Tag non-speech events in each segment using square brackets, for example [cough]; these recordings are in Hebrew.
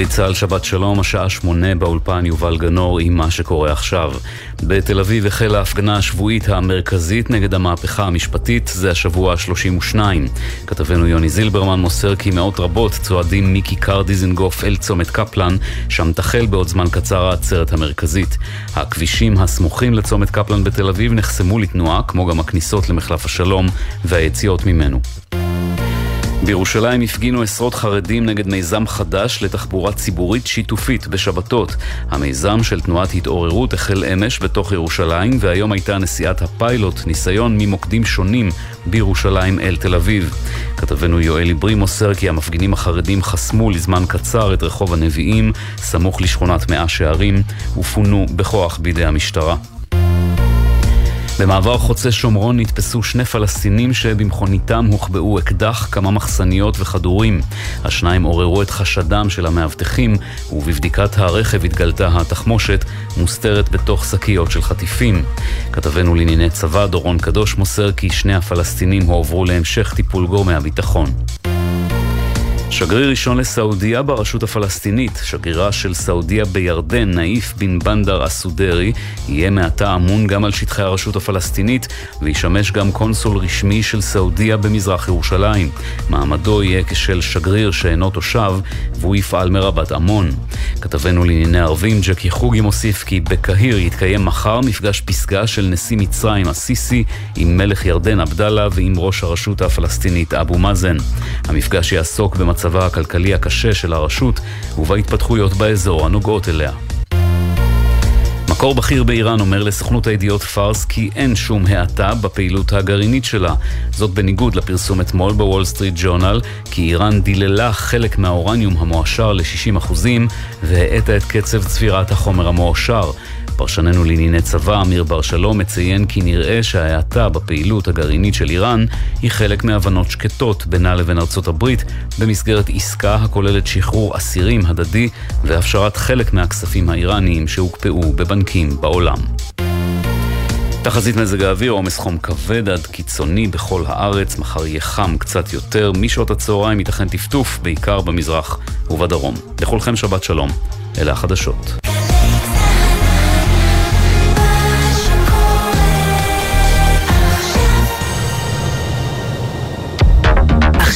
גלי צה"ל שבת שלום, השעה שמונה באולפן יובל גנור עם מה שקורה עכשיו. בתל אביב החלה ההפגנה השבועית המרכזית נגד המהפכה המשפטית, זה השבוע ה-32. כתבנו יוני זילברמן מוסר כי מאות רבות צועדים מכיכר דיזנגוף אל צומת קפלן, שם תחל בעוד זמן קצר העצרת המרכזית. הכבישים הסמוכים לצומת קפלן בתל אביב נחסמו לתנועה, כמו גם הכניסות למחלף השלום והיציאות ממנו. בירושלים הפגינו עשרות חרדים נגד מיזם חדש לתחבורה ציבורית שיתופית בשבתות. המיזם של תנועת התעוררות החל אמש בתוך ירושלים, והיום הייתה נסיעת הפיילוט, ניסיון ממוקדים שונים בירושלים אל תל אביב. כתבנו יואל עברי מוסר כי המפגינים החרדים חסמו לזמן קצר את רחוב הנביאים, סמוך לשכונת מאה שערים, ופונו בכוח בידי המשטרה. במעבר חוצה שומרון נתפסו שני פלסטינים שבמכוניתם הוחבאו אקדח, כמה מחסניות וכדורים. השניים עוררו את חשדם של המאבטחים, ובבדיקת הרכב התגלתה התחמושת מוסתרת בתוך שקיות של חטיפים. כתבנו לענייני צבא דורון קדוש מוסר כי שני הפלסטינים הועברו להמשך טיפול גורמי הביטחון. שגריר ראשון לסעודיה ברשות הפלסטינית, שגרירה של סעודיה בירדן, נאיף בן בנדר אסודרי, יהיה מעתה אמון גם על שטחי הרשות הפלסטינית וישמש גם קונסול רשמי של סעודיה במזרח ירושלים. מעמדו יהיה כשל שגריר שאינו תושב, והוא יפעל מרבת עמון. כתבנו לענייני ערבים, ג'קי חוגי מוסיף כי בקהיר יתקיים מחר מפגש פסגה של נשיא מצרים א-סיסי עם מלך ירדן עבדאללה ועם ראש הרשות הפלסטינית אבו מאזן. המפגש יעסוק במצב במצבה הכלכלי הקשה של הרשות ובהתפתחויות באזור הנוגעות אליה. מקור בכיר באיראן אומר לסוכנות הידיעות פארס כי אין שום האטה בפעילות הגרעינית שלה. זאת בניגוד לפרסום אתמול בוול סטריט ג'ורנל, כי איראן דיללה חלק מהאורניום המועשר ל-60% והאטה את קצב צבירת החומר המועשר. פרשננו לענייני צבא, אמיר בר שלום, מציין כי נראה שההאטה בפעילות הגרעינית של איראן היא חלק מהבנות שקטות בינה לבין ארצות הברית במסגרת עסקה הכוללת שחרור אסירים הדדי והפשרת חלק מהכספים האיראניים שהוקפאו בבנקים בעולם. תחזית מזג האוויר, עומס חום כבד עד קיצוני בכל הארץ, מחר יהיה חם קצת יותר, משעות הצהריים ייתכן טפטוף, בעיקר במזרח ובדרום. לכולכם שבת שלום, אלה החדשות.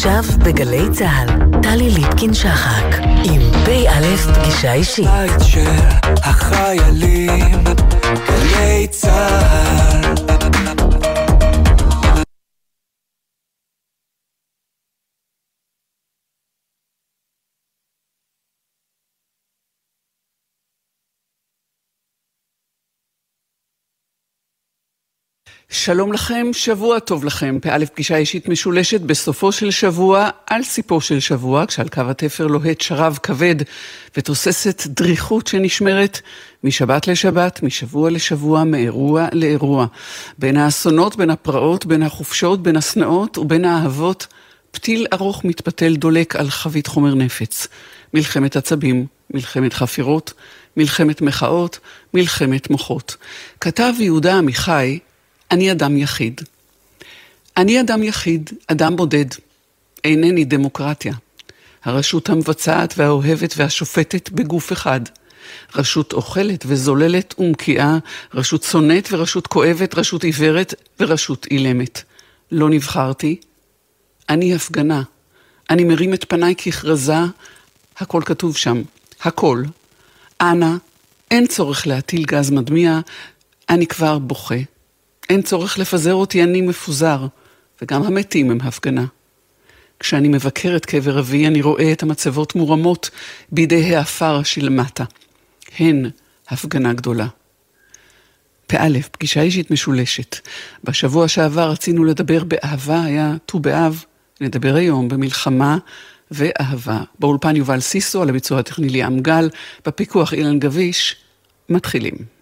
עכשיו בגלי צה"ל, טלי ליפקין-שחק, עם פ"א פגישה אישית. בית של החיילים, גלי צה"ל שלום לכם, שבוע טוב לכם. פא' פגישה אישית משולשת בסופו של שבוע, על סיפו של שבוע, כשעל קו התפר לוהט שרב כבד ותוססת דריכות שנשמרת משבת לשבת, משבוע לשבוע, מאירוע לאירוע. בין האסונות, בין הפרעות, בין החופשות, בין השנאות ובין האהבות, פתיל ארוך מתפתל דולק על חבית חומר נפץ. מלחמת עצבים, מלחמת חפירות, מלחמת מחאות, מלחמת מוחות. כתב יהודה עמיחי, אני אדם יחיד. אני אדם יחיד, אדם בודד. אינני דמוקרטיה. הרשות המבצעת והאוהבת והשופטת בגוף אחד. רשות אוכלת וזוללת ומקיאה, רשות שונאת ורשות כואבת, רשות עיוורת ורשות אילמת. לא נבחרתי. אני הפגנה. אני מרים את פניי ככרזה, הכל כתוב שם. הכל. אנא, אין צורך להטיל גז מדמיע, אני כבר בוכה. אין צורך לפזר אותי, אני מפוזר, וגם המתים הם הפגנה. כשאני מבקר את קבר אבי, אני רואה את המצבות מורמות בידי העפר שלמטה. הן הפגנה גדולה. פא, פגישה אישית משולשת. בשבוע שעבר רצינו לדבר באהבה, היה ט"ו באב, נדבר היום במלחמה ואהבה. באולפן יובל סיסו, על הביצוע הטכני ליאם גל, בפיקוח אילן גביש, מתחילים.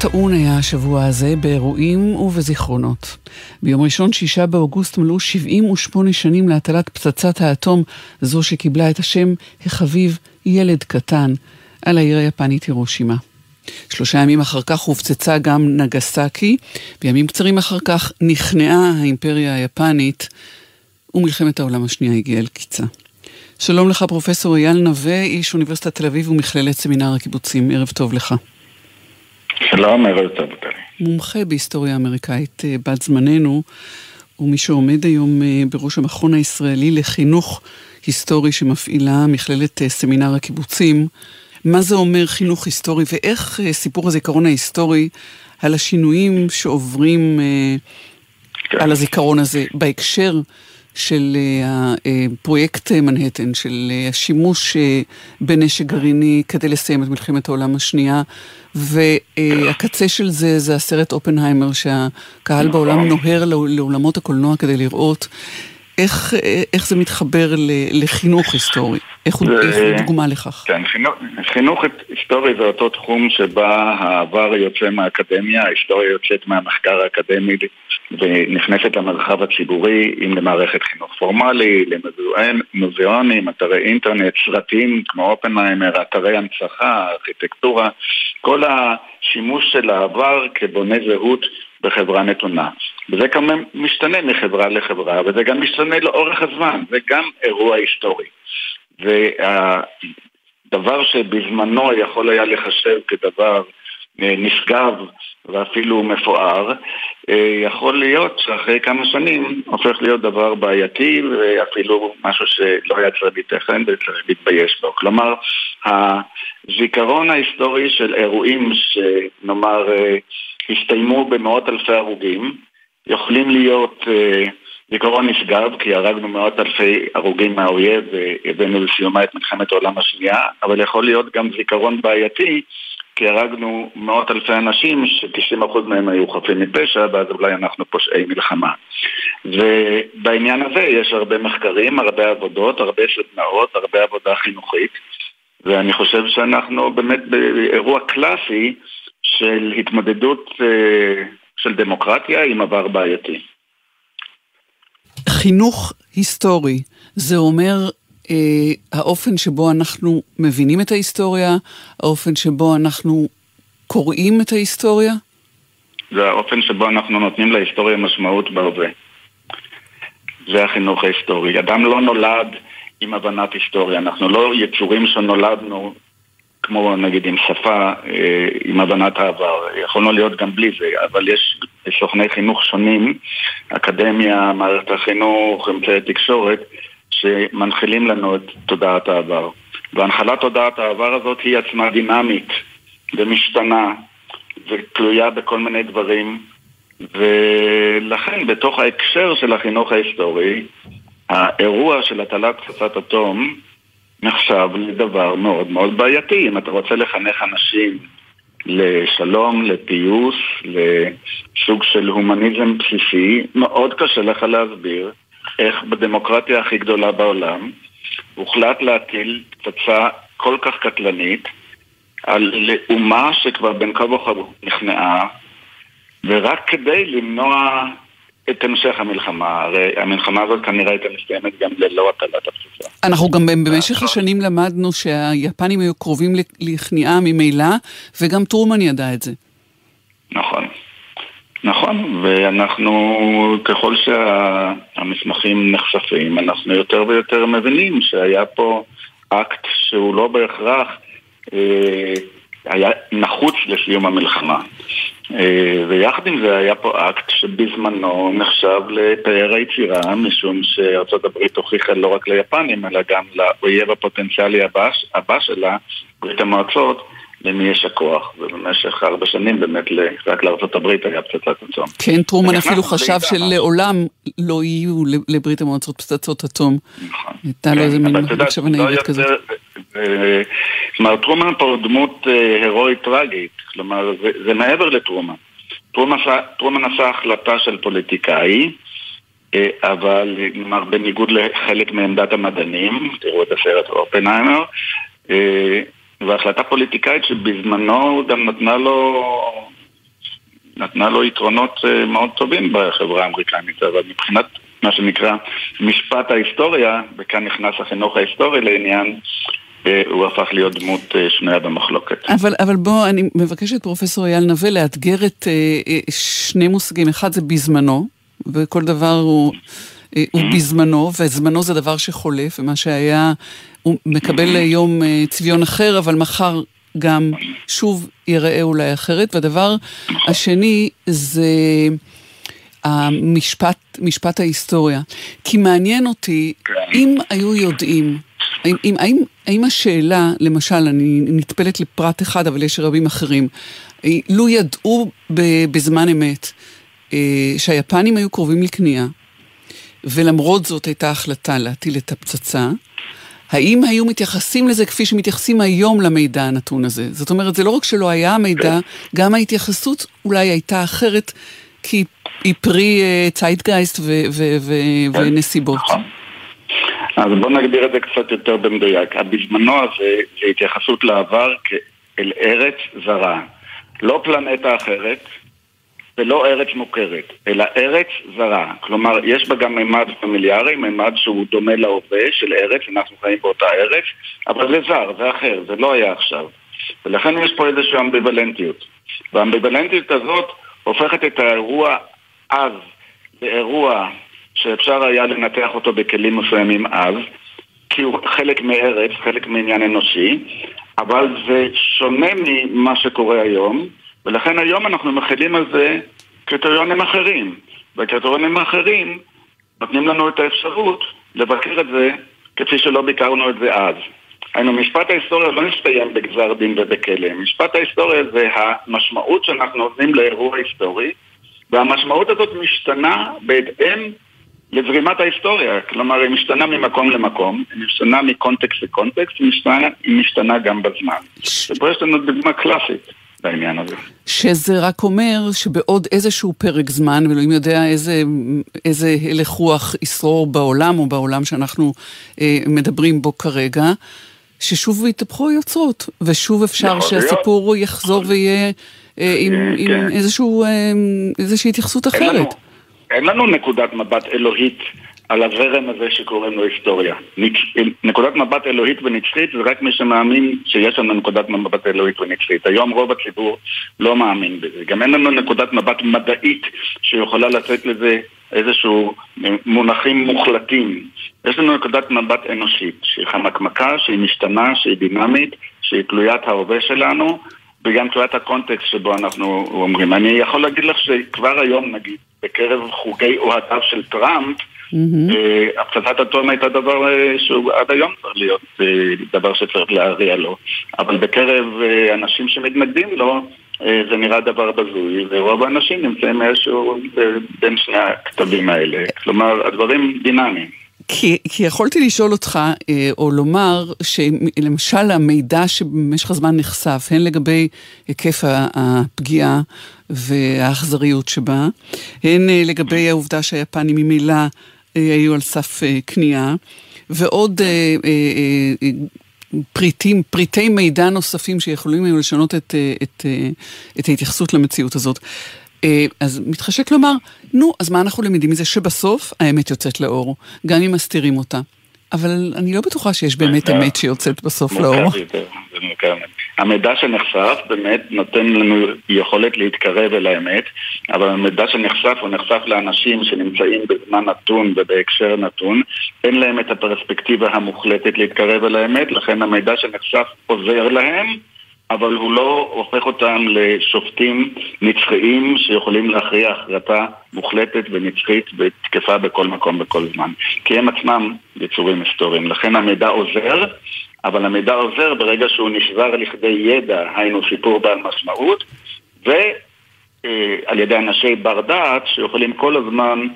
טעון היה השבוע הזה באירועים ובזיכרונות. ביום ראשון, שישה באוגוסט, מלאו 78 שנים להטלת פצצת האטום, זו שקיבלה את השם החביב ילד קטן, על העיר היפנית הירושימה. שלושה ימים אחר כך הופצצה גם נגסקי, וימים קצרים אחר כך נכנעה האימפריה היפנית, ומלחמת העולם השנייה הגיעה אל קיצה. שלום לך, פרופסור אייל נווה, איש אוניברסיטת תל אביב ומכללת סמינר הקיבוצים. ערב טוב לך. שלום, ערב טוב, טלי. מומחה בהיסטוריה אמריקאית אה, בת זמננו, ומי שעומד היום אה, בראש המכון הישראלי לחינוך היסטורי שמפעילה מכללת אה, סמינר הקיבוצים. מה זה אומר חינוך היסטורי ואיך סיפור הזיכרון ההיסטורי על השינויים שעוברים כן. על הזיכרון הזה בהקשר של הפרויקט מנהטן, של השימוש בנשק גרעיני כדי לסיים את מלחמת העולם השנייה, והקצה של זה זה הסרט אופנהיימר, שהקהל. בעולם נוהר לאולמות הקולנוע כדי לראות. איך, איך זה מתחבר לחינוך היסטורי? איך הוא זה- דוגמה לכך? כן, חינוך, חינוך היסטורי זה אותו תחום שבה העבר יוצא מהאקדמיה, ההיסטוריה יוצאת מהמחקר האקדמי ונכנסת למרחב הציבורי, אם למערכת חינוך פורמלי, למוזיאונים, אתרי אינטרנט, סרטים כמו אופנהיימר, אתרי הנצחה, ארכיטקטורה, כל השימוש של העבר כבונה זהות בחברה נתונה. וזה כמובן משתנה מחברה לחברה, וזה גם משתנה לאורך הזמן, זה גם אירוע היסטורי. והדבר שבזמנו יכול היה לחשב כדבר אה, נשגב ואפילו מפואר, אה, יכול להיות שאחרי כמה שנים הופך להיות דבר בעייתי ואפילו משהו שלא היה צריך להתכן וצריך להתבייש בו. כלומר, הזיכרון ההיסטורי של אירועים שנאמר אה, הסתיימו במאות אלפי הרוגים, יכולים להיות אה, זיכרון נשגב, כי הרגנו מאות אלפי הרוגים מהאויב והבאנו לסיומה את מלחמת העולם השנייה, אבל יכול להיות גם זיכרון בעייתי, כי הרגנו מאות אלפי אנשים ש-90% מהם היו חפים מפשע, ואז אולי אנחנו פושעי מלחמה. ובעניין הזה יש הרבה מחקרים, הרבה עבודות, הרבה סדנאות, הרבה עבודה חינוכית, ואני חושב שאנחנו באמת באירוע קלאסי של התמודדות אה, של דמוקרטיה עם עבר בעייתי. חינוך היסטורי, זה אומר אה, האופן שבו אנחנו מבינים את ההיסטוריה, האופן שבו אנחנו קוראים את ההיסטוריה? זה האופן שבו אנחנו נותנים להיסטוריה משמעות בהווה. זה החינוך ההיסטורי. אדם לא נולד עם הבנת היסטוריה, אנחנו לא יצורים שנולדנו כמו נגיד עם שפה, אה, עם הבנת העבר. יכולנו להיות גם בלי זה, אבל יש סוכני חינוך שונים, אקדמיה, מערכת החינוך, אמצעי תקשורת, שמנחילים לנו את תודעת העבר. והנחלת תודעת העבר הזאת היא עצמה דינמית ומשתנה ותלויה בכל מיני דברים ולכן בתוך ההקשר של החינוך ההיסטורי האירוע של הטלת פצצת אטום נחשב לדבר מאוד מאוד בעייתי. אם אתה רוצה לחנך אנשים לשלום, לפיוס, לסוג של הומניזם בסיסי, מאוד קשה לך להסביר איך בדמוקרטיה הכי גדולה בעולם הוחלט להטיל פצצה כל כך קטלנית על אומה שכבר בין כה וכה נכנעה ורק כדי למנוע את המשך המלחמה. הרי המלחמה הזאת כנראה הייתה מסתיימת גם ללא הטלת הפצצה. אנחנו גם במשך השנים למדנו שהיפנים היו קרובים לכניעה ממילא, וגם טרומן ידע את זה. נכון. נכון, ואנחנו, ככל שהמסמכים נחשפים, אנחנו יותר ויותר מבינים שהיה פה אקט שהוא לא בהכרח אה, היה נחוץ לסיום המלחמה. אה, ויחד עם זה היה פה אקט שבזמנו נחשב לפאר היצירה, משום שארצות הברית הוכיחה לא רק ליפנים, אלא גם לאויב הפוטנציאלי הבא, הבא שלה, ברית המועצות, למי יש הכוח, ובמשך ארבע שנים באמת רק לארצות הברית היה פצצת אטום. כן, טרומן אפילו חשב שלעולם לא יהיו לברית המועצות פצצות אטום. נכון. הייתה לו איזה מין מחשבה לא נאיבית כזאת. כלומר, טרומן פה דמות אה, הירואית טראגית, כלומר, זה, זה מעבר עשה, טרומן עשה החלטה של פוליטיקאי, אה, אבל כלומר, בניגוד לחלק מעמדת המדענים, תראו את הסרט אופנהיימר, אה, והחלטה פוליטיקאית שבזמנו גם נתנה לו נתנה לו יתרונות מאוד טובים בחברה האמריקנית, אבל מבחינת מה שנקרא משפט ההיסטוריה, וכאן נכנס החינוך ההיסטורי לעניין, הוא הפך להיות דמות אה, שנויה במחלוקת. אבל, אבל בוא, אני מבקשת פרופסור אייל נווה לאתגר את אה, אה, שני מושגים. אחד זה בזמנו, וכל דבר הוא, הוא בזמנו, וזמנו זה דבר שחולף, ומה שהיה, הוא מקבל היום אה, צביון אחר, אבל מחר גם שוב ייראה אולי אחרת. והדבר השני זה... המשפט, משפט ההיסטוריה. כי מעניין אותי, אם היו יודעים, האם, האם, האם, האם השאלה, למשל, אני נטפלת לפרט אחד, אבל יש רבים אחרים, אה, לו ידעו בזמן אמת אה, שהיפנים היו קרובים לכניעה, ולמרות זאת הייתה החלטה להטיל את הפצצה, האם היו מתייחסים לזה כפי שמתייחסים היום למידע הנתון הזה? זאת אומרת, זה לא רק שלא היה מידע, גם ההתייחסות אולי הייתה אחרת, כי היא פרי אה, צייטגייסט ו- ו- ו- ונסיבות. נכון. אז בואו נגדיר את זה קצת יותר במדויק. הבזמנו הזה זה התייחסות לעבר כאל ארץ זרה. לא פלנטה אחרת ולא ארץ מוכרת, אלא ארץ זרה. כלומר, יש בה גם מימד פמיליארי, מימד שהוא דומה להווה של ארץ, אנחנו חיים באותה ארץ, אבל זה זר, זה אחר, זה לא היה עכשיו. ולכן יש פה איזושהי אמביוולנטיות. והאמביוולנטיות הזאת הופכת את האירוע אז לאירוע שאפשר היה לנתח אותו בכלים מסוימים אז, כי הוא חלק מארץ, חלק מעניין אנושי, אבל זה שונה ממה שקורה היום, ולכן היום אנחנו מכילים על זה קריטריונים אחרים. והקריטריונים האחרים נותנים לנו את האפשרות לבקר את זה כפי שלא ביקרנו את זה אז. היינו, משפט ההיסטוריה לא מסתיים בגזר דין ובכלא. משפט ההיסטוריה זה המשמעות שאנחנו נותנים לאירוע היסטורי, והמשמעות הזאת משתנה בהתאם לזרימת ההיסטוריה. כלומר, היא משתנה ממקום למקום, היא משתנה מקונטקסט לקונטקסט, היא משתנה, היא משתנה גם בזמן. ופה יש לנו דוגמה קלאסית לעניין הזה. שזה רק אומר שבעוד איזשהו פרק זמן, ואלוהים יודע איזה, איזה הלך רוח ישרור בעולם, או בעולם שאנחנו אה, מדברים בו כרגע, ששוב יתהפכו היוצרות, ושוב אפשר יכול להיות. שהסיפור יחזור ויהיה אה, עם, אה, עם כן. איזשהו, אה, איזושהי התייחסות אין לנו, אחרת. אין לנו נקודת מבט אלוהית על הזרם הזה שקוראים לו היסטוריה. נצ... נקודת מבט אלוהית ונצחית זה רק מי שמאמין שיש לנו נקודת מבט אלוהית ונצחית. היום רוב הציבור לא מאמין בזה. גם אין לנו נקודת מבט מדעית שיכולה לתת לזה איזשהו מונחים מוחלטים. יש לנו נקודת מבט אנושית, שהיא חמקמקה, שהיא משתנה, שהיא דינמית, שהיא תלוית ההווה שלנו, וגם תלוית הקונטקסט שבו אנחנו אומרים. אני יכול להגיד לך שכבר היום, נגיד, בקרב חוגי אוהדיו של טראמפ, אה, הפצצת אטום הייתה דבר אה, שהוא עד היום צריך להיות אה, דבר שצריך להריע לו, אבל בקרב אנשים שמתנגדים לו, זה נראה דבר בזוי, ורוב האנשים נמצאים איזשהו אה, בין שני הכתבים האלה. כלומר, הדברים דינמיים. כי, כי יכולתי לשאול אותך, אה, או לומר, שלמשל המידע שבמשך הזמן נחשף, הן לגבי היקף הפגיעה והאכזריות שבה, הן אה, לגבי העובדה שהיפנים ממילא אה, היו על סף אה, כניעה, ועוד אה, אה, אה, אה, פריטים, פריטי מידע נוספים שיכולים היו לשנות את, אה, את, אה, את ההתייחסות למציאות הזאת. אה, אז מתחשק לומר, נו, אז מה אנחנו למדים מזה? שבסוף האמת יוצאת לאור, גם אם מסתירים אותה. אבל אני לא בטוחה שיש באמת אמת שיוצאת בסוף לאור. זה מורכב. המידע שנחשף באמת נותן לנו יכולת להתקרב אל האמת, אבל המידע שנחשף הוא נחשף לאנשים שנמצאים בזמן נתון ובהקשר נתון, אין להם את הפרספקטיבה המוחלטת להתקרב אל האמת, לכן המידע שנחשף עוזר להם, אבל הוא לא הופך אותם לשופטים נצחיים שיכולים להכריע החלטה מוחלטת ונצחית ותקפה בכל מקום בכל זמן. כי הם עצמם יצורים היסטוריים. לכן המידע עוזר, אבל המידע עוזר ברגע שהוא נשבר לכדי ידע, היינו סיפור בעל משמעות, ועל ידי אנשי בר דעת שיכולים כל הזמן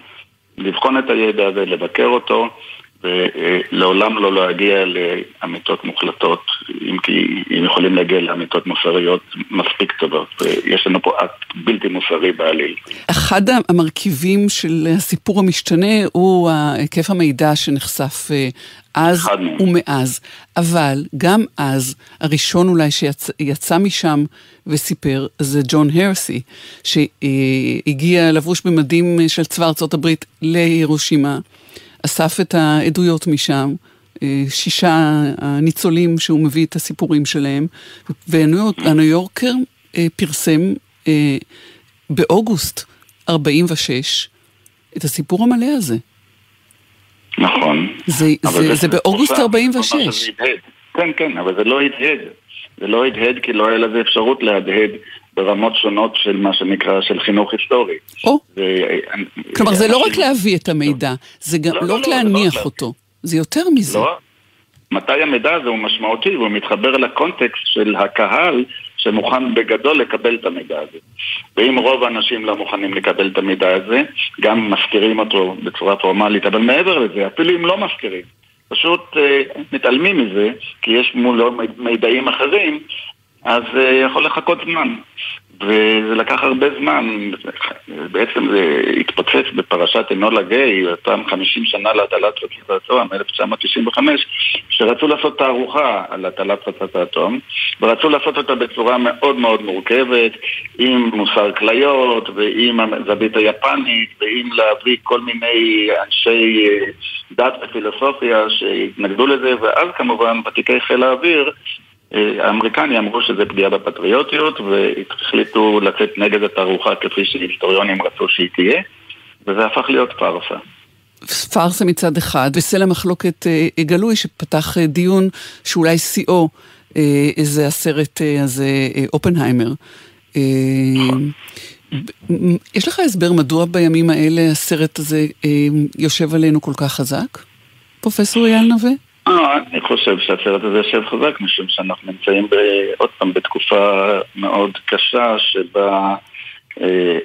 לבחון את הידע הזה, לבקר אותו, ולעולם לא להגיע לאמיתות מוחלטות, אם כי הם יכולים להגיע לאמיתות מוסריות מספיק טובות. יש לנו פה אקט בלתי מוסרי בעליל. אחד המרכיבים של הסיפור המשתנה הוא היקף המידע שנחשף אה, אז. ומאז. אבל גם אז, הראשון אולי שיצא משם וסיפר זה ג'ון הרסי, שהגיע לבוש במדים של צבא ארצות הברית לירושימה, אסף את העדויות משם. אה, שישה הניצולים שהוא מביא את הסיפורים שלהם, והניו יורקר אה, פרסם אה, באוגוסט 46 את הסיפור המלא הזה. נכון. זה, אבל זה, זה באוגוסט תחושה, 46. תחושה שזה הדהד. כן, כן, אבל זה לא הדהד. זה לא הדהד כי לא היה לזה אפשרות להדהד ברמות שונות של מה שנקרא, של חינוך היסטורי. או, כלומר זה לא רק להביא את המידע, זה גם לא, לא לא, רק לא, זה לא להניח להביא. אותו, זה יותר מזה. לא. מתי המידע הזה הוא משמעותי והוא מתחבר לקונטקסט של הקהל שמוכן בגדול לקבל את המידע הזה. ואם רוב האנשים לא מוכנים לקבל את המידע הזה, גם מזכירים אותו בצורה פורמלית, אבל מעבר לזה, אפילו אם לא מזכירים, פשוט אה, מתעלמים מזה, כי יש מולו מידעים אחרים, אז אה, יכול לחכות זמן. וזה לקח הרבה זמן, בעצם זה התפוצץ בפרשת אנולה גיי, אותם 50 שנה להטלת פצצת האטום, 1995, שרצו לעשות תערוכה על הטלת פצצת האטום, ורצו לעשות אותה בצורה מאוד מאוד מורכבת, עם מוסר כליות, ועם הזווית היפנית, ועם להביא כל מיני אנשי אה, דת ופילוסופיה שהתנגדו לזה, ואז כמובן ותיקי חיל האוויר האמריקנים אמרו שזה פגיעה בפטריוטיות והחליטו לצאת נגד התערוכה כפי שהיסטוריונים רצו שהיא תהיה וזה הפך להיות פארסה. פארסה מצד אחד, וסלע מחלוקת אה, גלוי שפתח אה, דיון שאולי שיאו אה, זה הסרט הזה, אופנהיימר. יש לך הסבר מדוע בימים האלה הסרט הזה יושב עלינו כל כך חזק? פרופסור אייל נווה? אה, אני חושב שהסרט הזה יושב חזק, משום שאנחנו נמצאים עוד פעם בתקופה מאוד קשה שבה אה,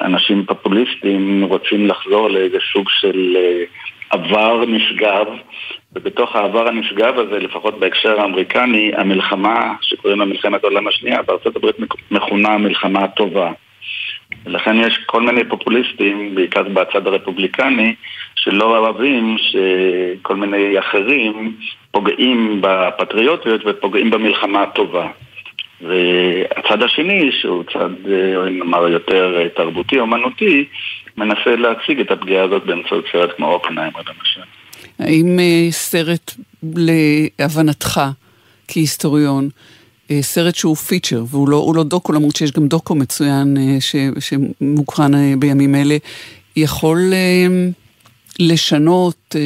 אנשים פופוליסטים רוצים לחזור לאיזה סוג של אה, עבר נשגב, ובתוך העבר הנשגב הזה, לפחות בהקשר האמריקני, המלחמה שקוראים לה מלחמת העולם השנייה, בארצות הברית מכונה המלחמה הטובה. ולכן יש כל מיני פופוליסטים, בעיקר בצד הרפובליקני, שלא אוהבים שכל מיני אחרים פוגעים בפטריוטיות ופוגעים במלחמה הטובה. והצד השני, שהוא צד, אה, נאמר, יותר אה, תרבותי, אומנותי, מנסה להציג את הפגיעה הזאת באמצעות סרט כמו אופנהיימר למשל. האם אה, סרט, להבנתך, כהיסטוריון, סרט שהוא פיצ'ר, והוא לא, לא דוקו, למרות שיש גם דוקו מצוין אה, ש, שמוקרן אה, בימים אלה, יכול אה, לשנות, אה,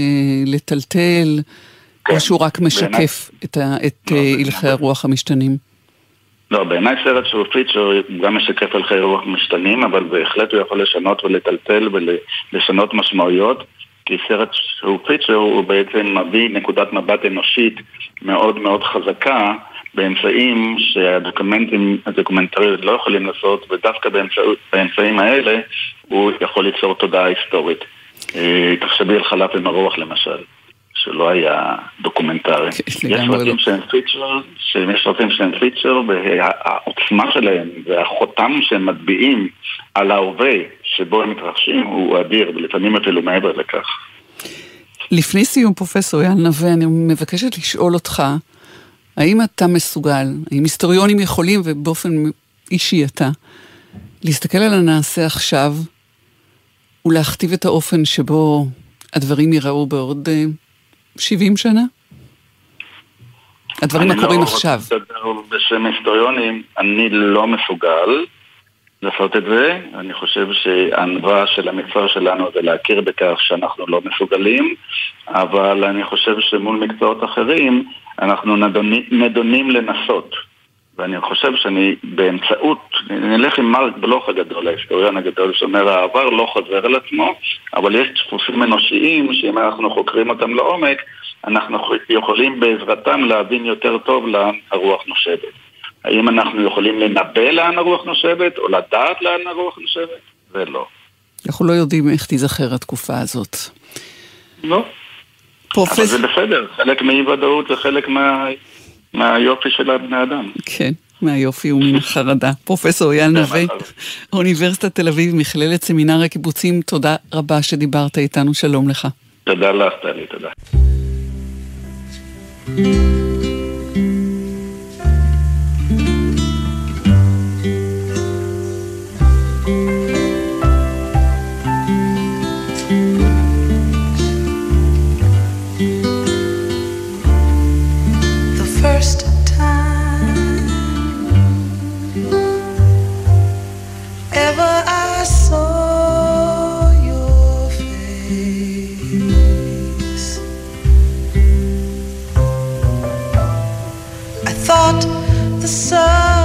לטלטל, כן, או שהוא רק משקף בעיניי- את, ה, את לא, אה, הלכי הרוח המשתנים? לא, בעיניי סרט שהוא פיצ'ר גם משקף הלכי רוח משתנים, אבל בהחלט הוא יכול לשנות ולטלטל ולשנות משמעויות, כי סרט שהוא feature הוא בעצם מביא נקודת מבט אנושית מאוד מאוד חזקה באמצעים שהדוקומנטים, הדוקומנטריות לא יכולים לעשות, ודווקא באמצעים האלה הוא יכול ליצור תודעה היסטורית. אה, תחשבי על חלף עם הרוח למשל. שלא היה דוקומנטרי. יש סרטים לא. שהם feature, שיש סרטים שהם feature, והעוצמה שלהם והחותם שהם מטביעים על ההווה שבו הם מתרחשים הוא אדיר, ולפעמים אפילו מעבר לכך. לפני סיום, פרופסור אייל נווה, אני מבקשת לשאול אותך, האם אתה מסוגל, האם היסטוריונים יכולים, ובאופן אישי אתה, להסתכל על הנעשה עכשיו ולהכתיב את האופן שבו הדברים ייראו בעוד אה, 70 שנה? הדברים הקורים עכשיו. אני לא רוצה לדבר בשם היסטוריונים, אני לא מסוגל לעשות את זה. אני חושב שהענווה של המקצוע שלנו זה להכיר בכך שאנחנו לא מסוגלים, אבל אני חושב שמול מקצועות אחרים אנחנו נדונים, נדונים לנסות. ואני חושב שאני באמצעות, נלך עם מרק בלוך הגדול, ההיסטוריון הגדול, שאומר העבר לא חוזר על עצמו, אבל יש דפוסים אנושיים שאם אנחנו חוקרים אותם לעומק, אנחנו יכולים בעזרתם להבין יותר טוב לאן הרוח נושבת. האם אנחנו יכולים לנבא לאן הרוח נושבת, או לדעת לאן הרוח נושבת? זה לא. אנחנו לא יודעים איך תיזכר התקופה הזאת. לא. אבל פרופסור... זה בסדר, חלק מאי ודאות זה חלק מה... מהיופי של הבני אדם. כן, מהיופי ומן החרדה. פרופסור אייל נווה, אוניברסיטת תל אביב, מכללת סמינר הקיבוצים, תודה רבה שדיברת איתנו, שלום לך. תודה לך, טלי, תודה. Sun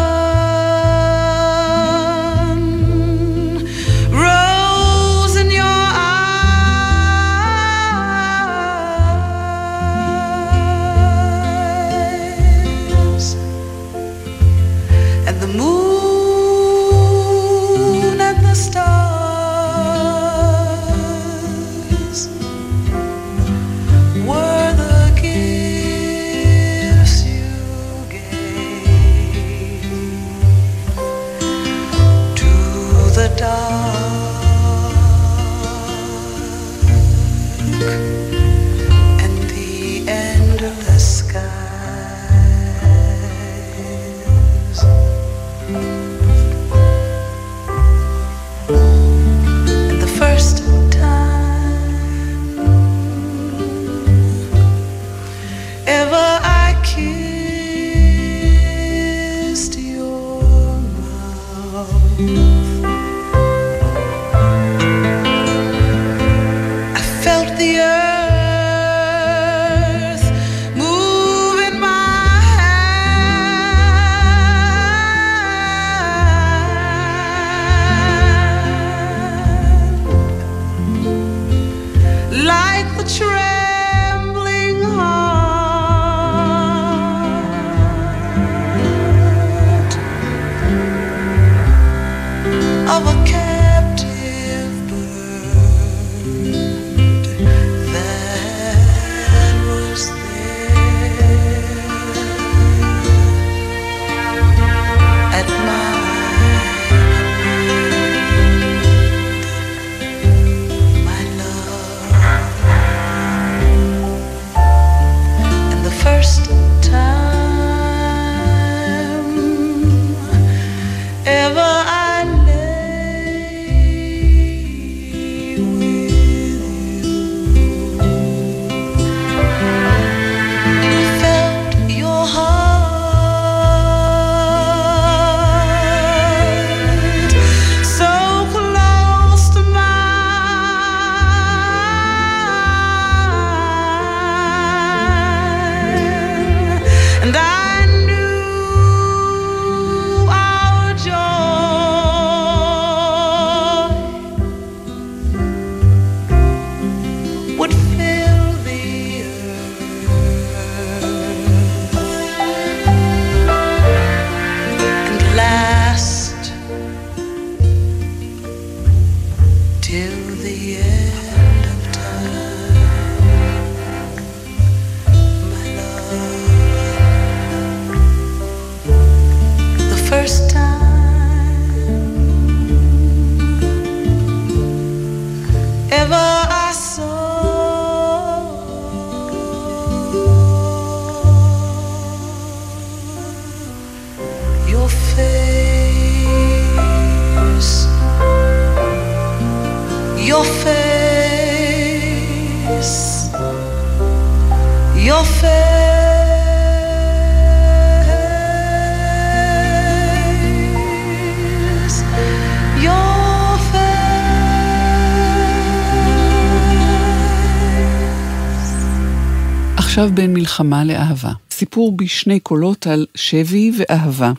מלחמה לאהבה. סיפור בשני קולות על שבי ואהבה.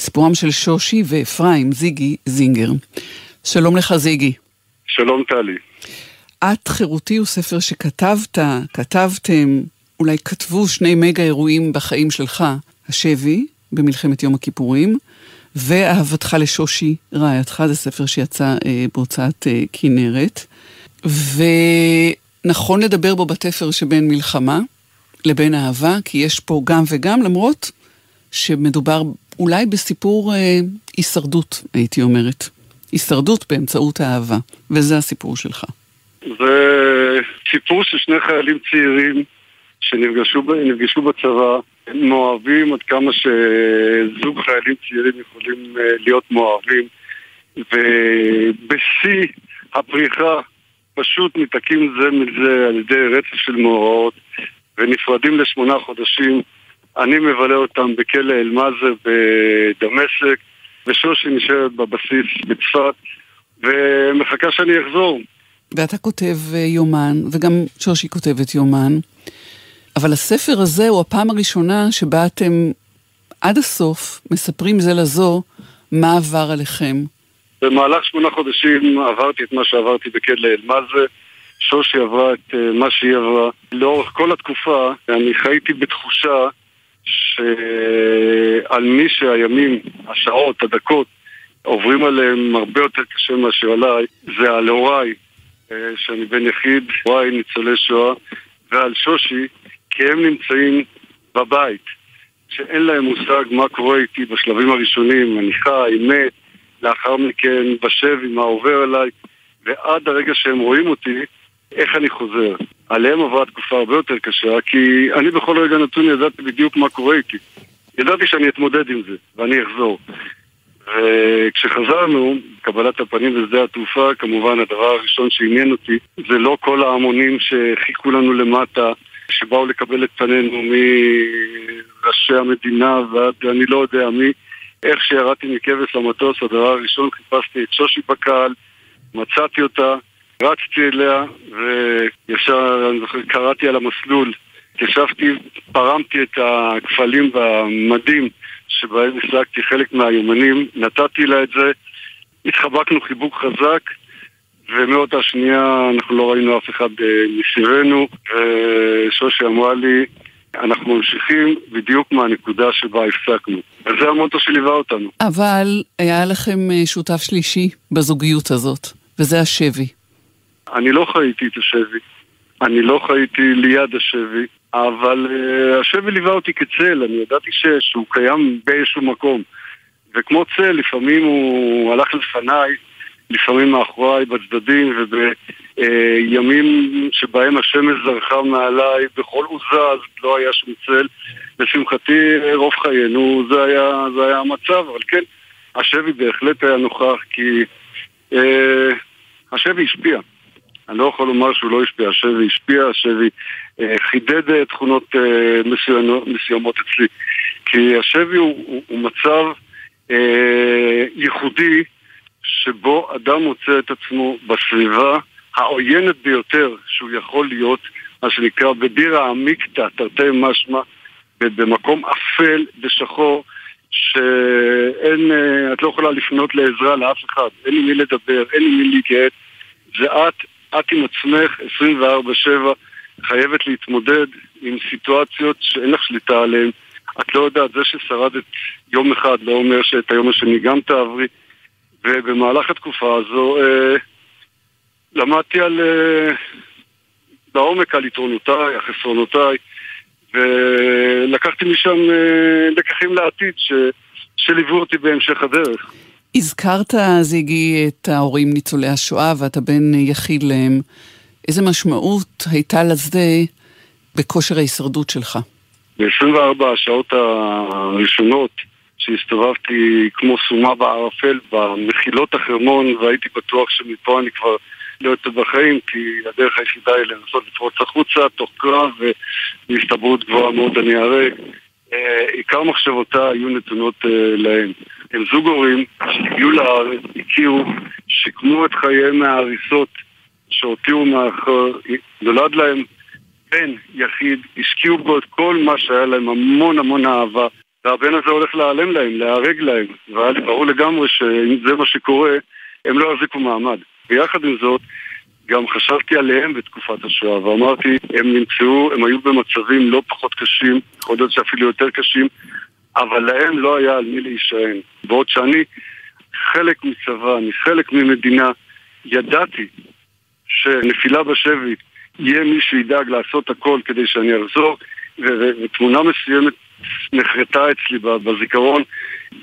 סיפורם של שושי ואפרים זיגי זינגר. שלום לך זיגי. שלום טלי. את חירותי הוא ספר שכתבת, כתבתם, אולי כתבו שני מגה אירועים בחיים שלך, השבי במלחמת יום הכיפורים, ואהבתך לשושי רעייתך, זה ספר שיצא אה, בהוצאת אה, כנרת. ונכון לדבר בו בתפר שבין מלחמה לבין אהבה, כי יש פה גם וגם, למרות שמדובר אולי בסיפור אה, הישרדות, הייתי אומרת. הישרדות באמצעות האהבה, וזה הסיפור שלך. זה סיפור של שני חיילים צעירים שנפגשו בצבא, הם מאוהבים עד כמה שזוג חיילים צעירים יכולים אה, להיות מאוהבים ובשיא הפריחה פשוט ניתקים זה מזה על ידי רצף של מאורעות ונפרדים לשמונה חודשים. אני מבלה אותם בכלא אל-מאזר בדמשק ושושי נשארת בבסיס בצפת ומחכה שאני אחזור. ואתה כותב אה, יומן, וגם שושי כותבת יומן, אבל הספר הזה הוא הפעם הראשונה שבה אתם עד הסוף מספרים זה לזו מה עבר עליכם. במהלך שמונה חודשים עברתי את מה שעברתי בכלא אל-מאזה, שושי עברה את אה, מה שהיא עברה. לאורך כל התקופה אני חייתי בתחושה שעל מי שהימים, השעות, הדקות, עוברים עליהם הרבה יותר קשה מאשר עליי, זה על הוריי, אה, שאני בן יחיד, הוריי ניצולי שואה, ועל שושי, כי הם נמצאים בבית, שאין להם מושג מה קורה איתי בשלבים הראשונים, אני חי, מת, לאחר מכן בשבי, מה עובר עליי, ועד הרגע שהם רואים אותי, איך אני חוזר. עליהם עברה תקופה הרבה יותר קשה, כי אני בכל רגע נתון ידעתי בדיוק מה קורה איתי. ידעתי שאני אתמודד עם זה, ואני אחזור. וכשחזרנו, קבלת הפנים בשדה התעופה, כמובן הדבר הראשון שעניין אותי זה לא כל ההמונים שחיכו לנו למטה, שבאו לקבל את פנינו מראשי המדינה ועד אני לא יודע מי. איך שירדתי מכבש למטוס, הדבר הראשון חיפשתי את שושי בקהל, מצאתי אותה, רצתי אליה וישר, קראתי על המסלול. ישבתי, פרמתי את הכפלים במדים שבהם הסלקתי חלק מהיומנים, נתתי לה את זה, התחבקנו חיבוק חזק ומאותה שנייה אנחנו לא ראינו אף אחד אה, מסביבנו ושושי אמרה לי אנחנו ממשיכים בדיוק מהנקודה שבה הפסקנו. וזה המוטו שליווה אותנו. אבל היה לכם אה, שותף שלישי בזוגיות הזאת, וזה השבי. אני לא חייתי את השבי, אני לא חייתי ליד השבי, אבל uh, השבי ליווה אותי כצל, אני ידעתי שהוא קיים באיזשהו מקום. וכמו צל, לפעמים הוא הלך לפניי, לפעמים מאחוריי בצדדים, ובימים שבהם השמש זרחה מעליי בכל עוזה, אז לא היה שום צל. לשמחתי, רוב חיינו זה היה, זה היה המצב, אבל כן, השבי בהחלט היה נוכח, כי uh, השבי השפיע. אני לא יכול לומר שהוא לא השפיע, השבי השפיע, השבי אה, חידד אה, תכונות אה, מסוימות, מסוימות אצלי. כי השבי הוא, הוא, הוא מצב אה, ייחודי שבו אדם מוצא את עצמו בסביבה העוינת ביותר שהוא יכול להיות, מה שנקרא בבירה עמיקתא, תרתי משמע, במקום אפל ושחור, שאין, את לא יכולה לפנות לעזרה לאף אחד, אין עם מי לדבר, אין עם מי להתייעץ. זה את, את עם עצמך 24-7 חייבת להתמודד עם סיטואציות שאין לך שליטה עליהן. את לא יודעת, זה ששרדת יום אחד לא אומר שאת היום השני גם תעברי. ובמהלך התקופה הזו אה, למדתי על... אה, לעומק על יתרונותיי, החסרונותיי, ולקחתי משם אה, לקחים לעתיד ש, שליוו אותי בהמשך הדרך. הזכרת, זיגי, את ההורים ניצולי השואה ואתה בן יחיד להם. איזה משמעות הייתה לזה בכושר ההישרדות שלך? ב-24 השעות הראשונות שהסתובבתי כמו סומה בערפל במחילות החרמון והייתי בטוח שמפה אני כבר לא יותר בחיים כי הדרך היחידה היא לנסות לפרוץ החוצה תוך קרב והסתברות גבוהה מאוד אני אהרג. אה, עיקר מחשבותיי היו נתונות אה, להם. הם זוג הורים שהגיעו לארץ, הכירו, שיקמו את חייהם מההריסות שהותירו מאחור, נולד להם בן יחיד, השקיעו בו את כל מה שהיה להם, המון המון אהבה, והבן הזה הולך להיעלם להם, להיהרג להם, והיה לי ברור לגמרי שאם זה מה שקורה, הם לא יחזיקו מעמד. ויחד עם זאת, גם חשבתי עליהם בתקופת השואה, ואמרתי, הם נמצאו, הם היו במצבים לא פחות קשים, יכול להיות שאפילו יותר קשים, אבל להם לא היה על מי להישען. בעוד שאני חלק מצבא, אני חלק ממדינה, ידעתי שנפילה בשבי יהיה מי שידאג לעשות הכל כדי שאני אחזור, ותמונה מסוימת נחרטה אצלי בזיכרון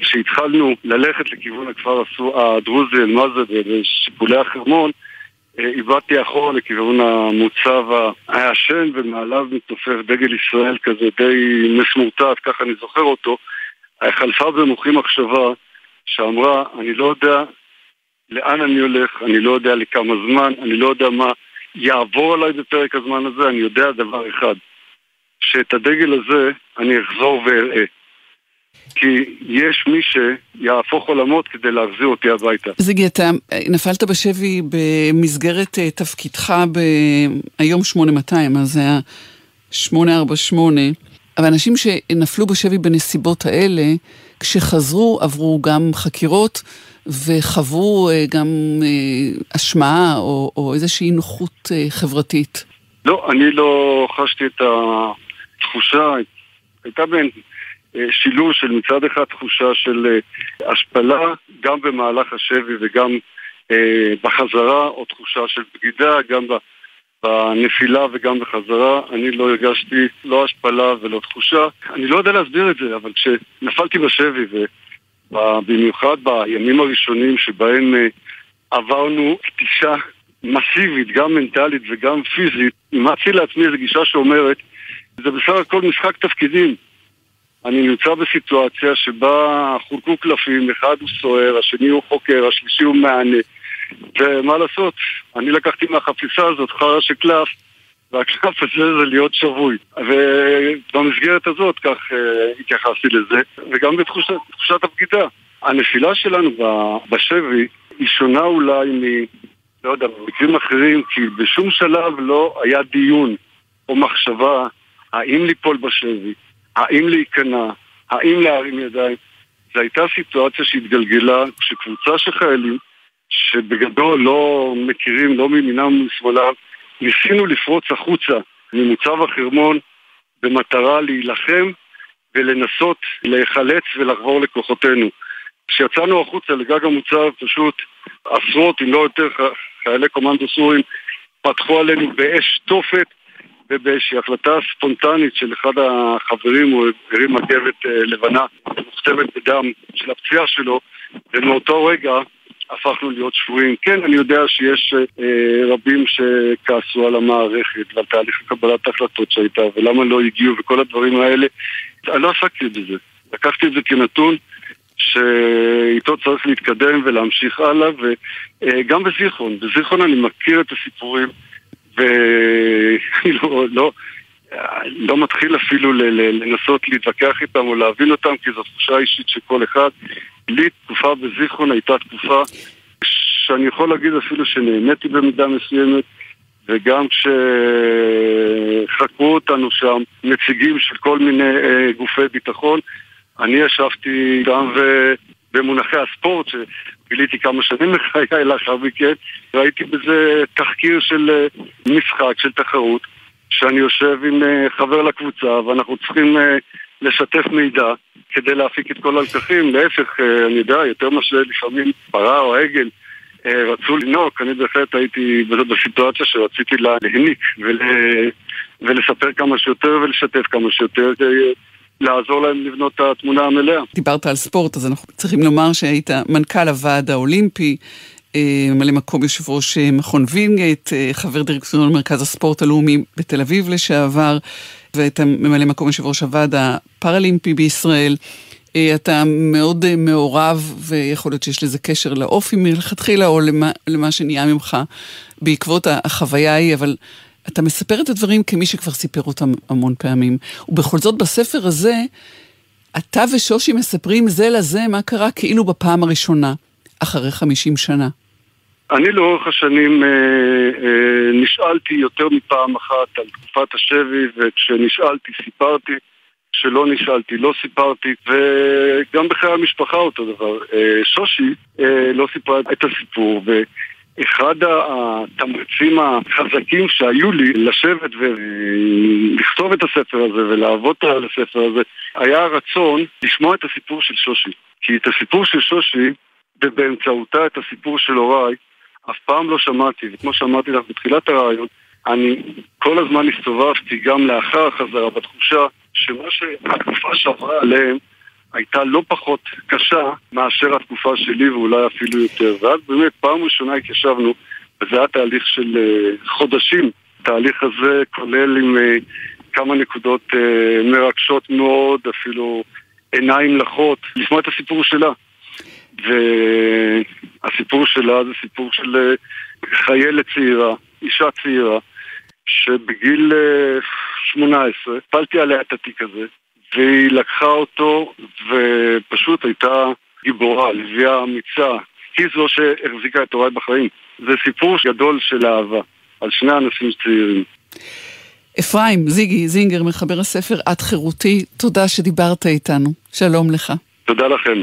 כשהתחלנו ללכת לכיוון הכפר הדרוזי אל-מאזד ושיפולי החרמון אה, איבדתי אחורה לכיוון המוצב הישן ומעליו מתנופף דגל ישראל כזה די מסמורטט, ככה אני זוכר אותו חלפה במוחי מחשבה שאמרה אני לא יודע לאן אני הולך, אני לא יודע לכמה זמן, אני לא יודע מה יעבור עליי בפרק הזמן הזה, אני יודע דבר אחד שאת הדגל הזה אני אחזור ואראה. כי יש מי שיהפוך עולמות כדי להחזיר אותי הביתה. זיגי, אתה נפלת בשבי במסגרת אה, תפקידך ביום 8200, אז זה היה 848, אבל אנשים שנפלו בשבי בנסיבות האלה, כשחזרו עברו גם חקירות וחוו אה, גם אה, אשמה או, או איזושהי נוחות חברתית. לא, אני לא חשתי את התחושה, הייתה בין שילוב של מצד אחד תחושה של השפלה גם במהלך השבי וגם בחזרה, או תחושה של בגידה גם בנפילה וגם בחזרה. אני לא הרגשתי לא השפלה ולא תחושה. אני לא יודע להסביר את זה, אבל כשנפלתי בשבי, ובמיוחד בימים הראשונים שבהם עברנו כתישה מסיבית, גם מנטלית וגם פיזית, אימצתי לעצמי איזו גישה שאומרת, זה בסך הכל משחק תפקידים. אני נמצא בסיטואציה שבה חולקו קלפים, אחד הוא סוער, השני הוא חוקר, השלישי הוא מענה. ומה לעשות, אני לקחתי מהחפיסה הזאת חרא של קלף, והקלף הזה זה להיות שבוי. ובמסגרת הזאת כך uh, התייחסתי לזה, וגם בתחושת הבגידה. הנפילה שלנו בשבי היא שונה אולי מ... לא יודע, במקרים אחרים, כי בשום שלב לא היה דיון או מחשבה האם ליפול בשבי, האם להיכנע, האם להרים ידיים. זו הייתה סיטואציה שהתגלגלה כשקבוצה של חיילים, שבגדול לא מכירים, לא מימינם ומשמאלם, ניסינו לפרוץ החוצה ממוצב החרמון במטרה להילחם ולנסות להיחלץ ולחבור לכוחותינו. כשיצאנו החוצה לגג המוצב, פשוט עשרות, אם לא יותר, חיילי קומנדו סורים פתחו עלינו באש תופת ובאיזושהי החלטה ספונטנית של אחד החברים, הוא הרים מגבת אה, לבנה מוכתמת בדם של הפציעה שלו, ומאותו רגע הפכנו להיות שבויים. כן, אני יודע שיש אה, רבים שכעסו על המערכת ועל תהליך קבלת ההחלטות שהייתה, ולמה לא הגיעו וכל הדברים האלה. אני לא עסקתי בזה. לקחתי את זה כנתון שאיתו צריך להתקדם ולהמשיך הלאה, וגם אה, בזיכרון. בזיכרון אני מכיר את הסיפורים. ואני לא, לא, לא מתחיל אפילו לנסות להתווכח איתם או להבין אותם, כי זו תחושה אישית של כל אחד. לי תקופה בזיכרון הייתה תקופה שאני יכול להגיד אפילו שנהניתי במידה מסוימת, וגם כשחקרו אותנו שם נציגים של כל מיני אה, גופי ביטחון, אני ישבתי גם ו... במונחי הספורט, שביליתי כמה שנים לחיי [laughs] לאחר מכן, ראיתי בזה תחקיר של אה, משחק, של תחרות, שאני יושב עם אה, חבר לקבוצה ואנחנו צריכים אה, לשתף מידע כדי להפיק את כל הלקחים. להפך, אני יודע, יותר מאשר לפעמים פרה או עגל רצו לנהוג, אני בהחלט הייתי בסיטואציה שרציתי להניק ול... ולספר כמה שיותר ולשתף כמה שיותר. לעזור להם לבנות את התמונה המלאה. דיברת על ספורט, אז אנחנו צריכים לומר שהיית מנכ"ל הוועד האולימפי, אה, ממלא מקום יושב ראש אה, מכון וינגייט, אה, חבר דירקטוריון מרכז הספורט הלאומי בתל אביב לשעבר, והיית ממלא מקום יושב ראש הוועד הפראלימפי בישראל. אתה מאוד מעורב, ויכול להיות שיש לזה קשר לאופי מלכתחילה, או למה, למה שנהיה ממך בעקבות החוויה ההיא, אבל אתה מספר את הדברים כמי שכבר סיפר אותם המון פעמים. ובכל זאת, בספר הזה, אתה ושושי מספרים זה לזה מה קרה כאילו בפעם הראשונה, אחרי 50 שנה. אני לאורך השנים אה, אה, נשאלתי יותר מפעם אחת על תקופת השבי, וכשנשאלתי סיפרתי, כשלא נשאלתי לא סיפרתי, וגם בחיי המשפחה אותו דבר. אה, שושי אה, לא סיפרה את הסיפור, ואחד התמריצים החזקים שהיו לי לשבת ולכתוב את הספר הזה ולעבוד על הספר הזה, היה הרצון לשמוע את הסיפור של שושי. כי את הסיפור של שושי, ובאמצעותה את הסיפור של הוריי, אף פעם לא שמעתי, וכמו שאמרתי לך בתחילת הרעיון, אני כל הזמן הסתובבתי גם לאחר החזרה בתחושה שמה שהתקופה שעברה עליהם הייתה לא פחות קשה מאשר התקופה שלי ואולי אפילו יותר. ואז באמת פעם ראשונה התיישבנו, וזה היה תהליך של uh, חודשים. התהליך הזה כולל עם uh, כמה נקודות uh, מרגשות מאוד, אפילו עיניים לחות, לשמוע את הסיפור שלה. והסיפור שלה זה סיפור של חיילת צעירה, אישה צעירה, שבגיל uh, 18 הפלתי עליה את התיק הזה, והיא לקחה אותו ופשוט הייתה גיבורה, לביאה אמיצה. היא זו שהחזיקה את הוריי בחיים. זה סיפור גדול של אהבה, על שני אנשים צעירים. אפרים, זיגי, זינגר, מחבר הספר את חירותי, תודה שדיברת איתנו. שלום לך. תודה לכם.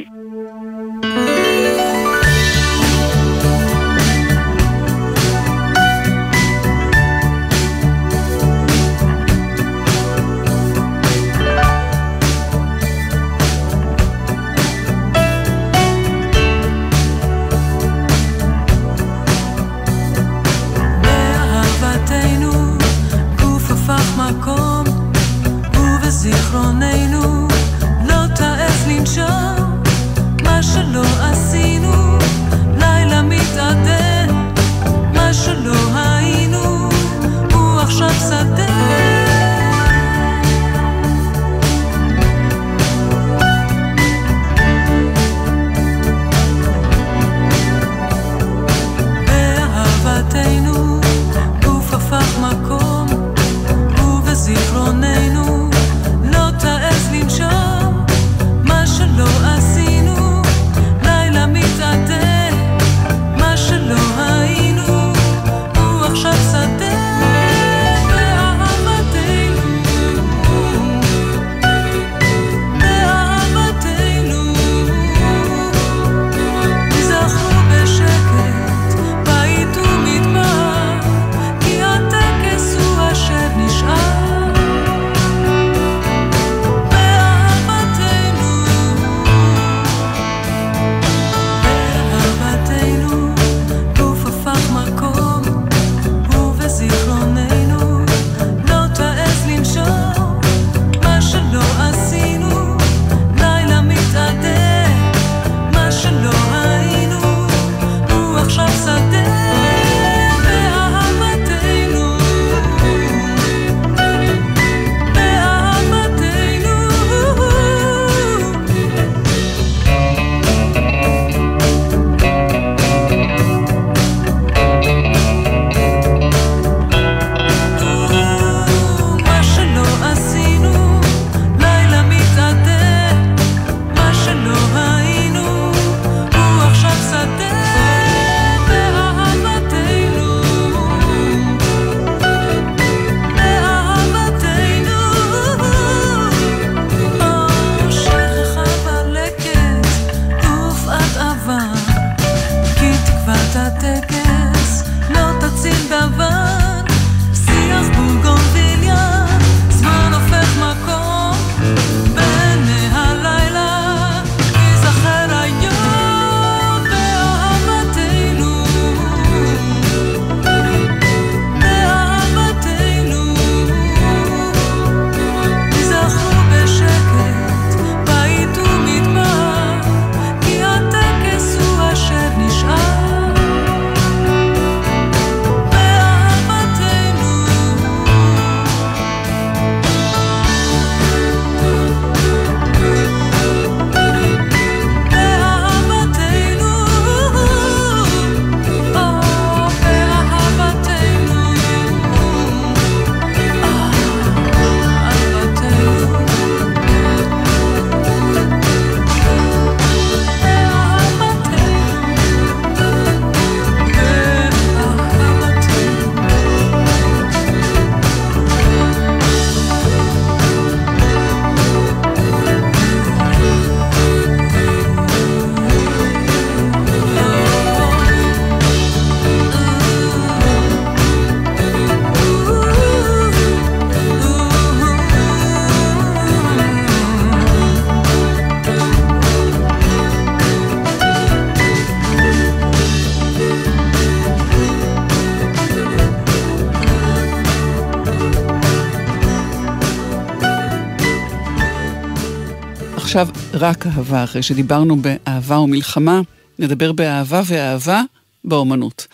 רק אהבה, אחרי שדיברנו באהבה ומלחמה, נדבר באהבה ואהבה באומנות.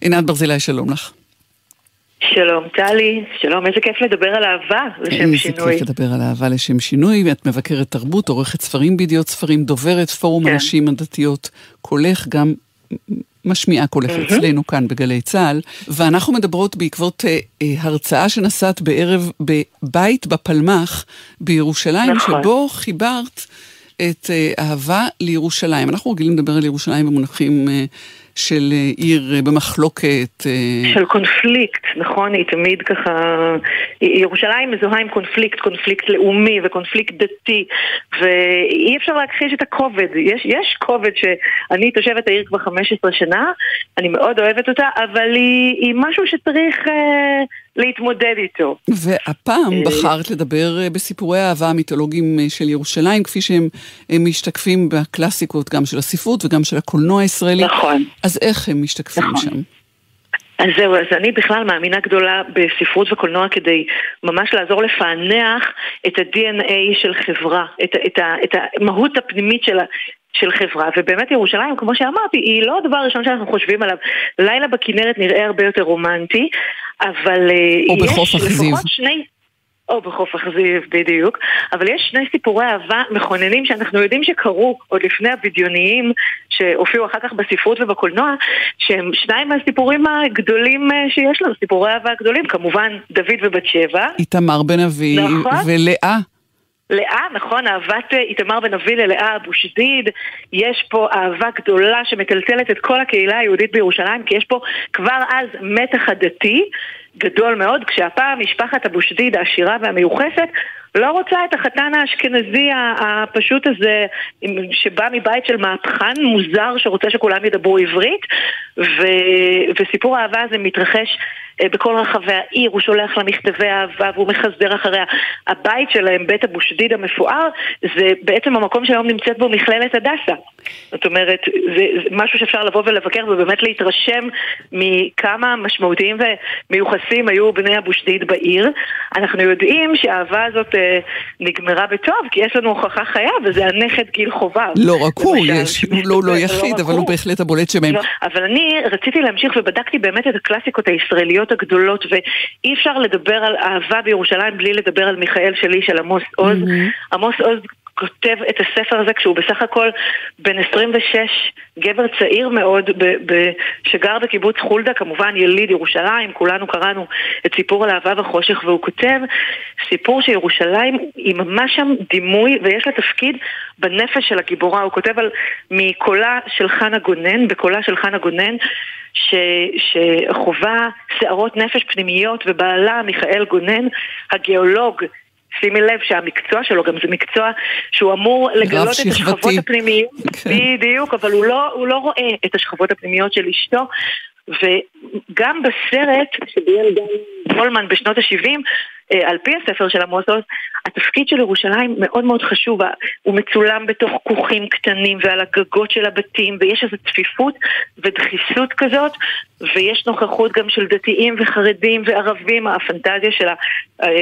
עינת ברזילי, שלום לך. שלום טלי, שלום, איזה כיף לדבר על אהבה לשם שינוי. איזה כיף לדבר על אהבה לשם שינוי, את מבקרת תרבות, עורכת ספרים בידיעות ספרים, דוברת פורום כן. הנשים הדתיות, קולך גם משמיעה קולך mm-hmm. אצלנו כאן בגלי צה"ל, ואנחנו מדברות בעקבות אה, אה, הרצאה שנשאת בערב בבית בפלמ"ח בירושלים, נכון. שבו חיברת את אה, אהבה לירושלים. אנחנו רגילים לדבר על ירושלים במונחים... אה, של אה, עיר במחלוקת. של קונפליקט, נכון? היא תמיד ככה... ירושלים מזוהה עם קונפליקט, קונפליקט לאומי וקונפליקט דתי, ואי אפשר להכחיש את הכובד. יש, יש כובד שאני תושבת העיר כבר 15 שנה, אני מאוד אוהבת אותה, אבל היא, היא משהו שצריך... להתמודד איתו. והפעם אה, בחרת לדבר אה, בסיפורי האהבה המיתולוגיים אה, של ירושלים, כפי שהם משתקפים בקלאסיקות גם של הספרות וגם של הקולנוע הישראלי. נכון. אז איך הם משתקפים נכון. שם? אז זהו, אז אני בכלל מאמינה גדולה בספרות וקולנוע כדי ממש לעזור לפענח את ה-DNA של חברה, את, את, את המהות הפנימית של, של חברה, ובאמת ירושלים, כמו שאמרתי, היא לא הדבר הראשון שאנחנו חושבים עליו. לילה בכנרת נראה הרבה יותר רומנטי, אבל אה, או יש לפחות שני... או בחוף אכזיב, בדיוק. אבל יש שני סיפורי אהבה מכוננים שאנחנו יודעים שקרו עוד לפני הבדיוניים שהופיעו אחר כך בספרות ובקולנוע, שהם שניים מהסיפורים הגדולים אה, שיש לנו, סיפורי אהבה הגדולים, כמובן דוד ובת שבע. איתמר בן אבי נכון? ולאה. לאה, נכון, אהבת אה, איתמר בן אבי ללאה אבו שדיד, יש פה אהבה גדולה שמטלטלת את כל הקהילה היהודית בירושלים, כי יש פה כבר אז מתח עדתי גדול מאוד, כשהפעם משפחת אבו שדיד העשירה והמיוחסת לא רוצה את החתן האשכנזי הפשוט הזה, שבא מבית של מהפכן מוזר שרוצה שכולם ידברו עברית, ו... וסיפור האהבה הזה מתרחש בכל רחבי העיר, הוא שולח לה מכתבי אהבה והוא מחזר אחריה. הבית שלהם, בית אבו שדיד המפואר, זה בעצם המקום שהיום נמצאת בו מכללת הדסה. זאת אומרת, זה, זה משהו שאפשר לבוא ולבקר ובאמת להתרשם מכמה משמעותיים ומיוחסים היו בני אבו שדיד בעיר. אנחנו יודעים שהאהבה הזאת אה, נגמרה בטוב, כי יש לנו הוכחה חיה, וזה הנכד גיל חובה. לא רק הוא, יש, הוא לא, לא יחיד, לא אבל הוא בהחלט הבולט שבהם. לא, אבל אני רציתי להמשיך ובדקתי באמת את הקלאסיקות הישראליות הגדולות, ואי אפשר לדבר על אהבה בירושלים בלי לדבר על מיכאל שלי של עמוס עוז. Mm-hmm. עמוס עוז כותב את הספר הזה כשהוא בסך הכל בן 26, גבר צעיר מאוד, ב- ב- שגר בקיבוץ חולדה, כמובן יליד ירושלים, כולנו קראנו את סיפור על אהבה וחושך, והוא כותב סיפור שירושלים היא ממש שם דימוי, ויש לה תפקיד בנפש של הגיבורה. הוא כותב על מקולה של חנה גונן, בקולה של חנה גונן, ש, שחווה שערות נפש פנימיות, ובעלה מיכאל גונן, הגיאולוג, שימי לב שהמקצוע שלו גם זה מקצוע שהוא אמור לגלות את השכבות הפנימיות, כן. בדיוק, אבל הוא לא, הוא לא רואה את השכבות הפנימיות של אשתו, וגם בסרט שביים גולמן בשנות ה-70, אה, על פי הספר של עמוס עוז, התפקיד של ירושלים מאוד מאוד חשוב, הוא מצולם בתוך כוכים קטנים ועל הגגות של הבתים, ויש איזו צפיפות ודחיסות כזאת, ויש נוכחות גם של דתיים וחרדים וערבים, הפנטזיה אה,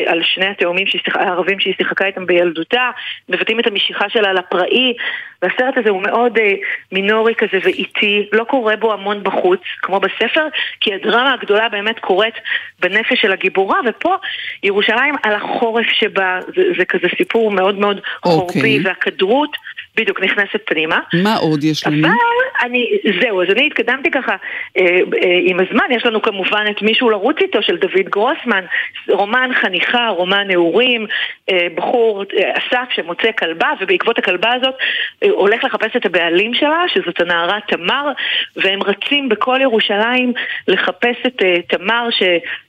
על שני התאומים הערבים שהיא שיחקה איתם בילדותה, מבטאים את המשיכה שלה לפראי, והסרט הזה הוא מאוד אה, מינורי כזה ואיטי, לא קורה בו המון בחוץ, כמו בספר, כי הדרמה הגדולה באמת קורית בנפש של הגיבורה, ופה ירושלים על החורף שבה, זה, זה כזה סיפור מאוד מאוד חורפי, okay. אוקיי. והכדרות בדיוק נכנסת פנימה. מה עוד יש לנו? אבל אני, זהו, אז אני התקדמתי ככה אה, אה, עם הזמן, יש לנו כמובן את מישהו לרוץ איתו של דוד גרוסמן, רומן חניכה, רומן נעורים, אה, בחור, אה, אסף שמוצא כלבה, ובעקבות הכלבה הזאת אה, הולך לחפש את הבעלים שלה, שזאת הנערה תמר, והם רצים בכל ירושלים לחפש את אה, תמר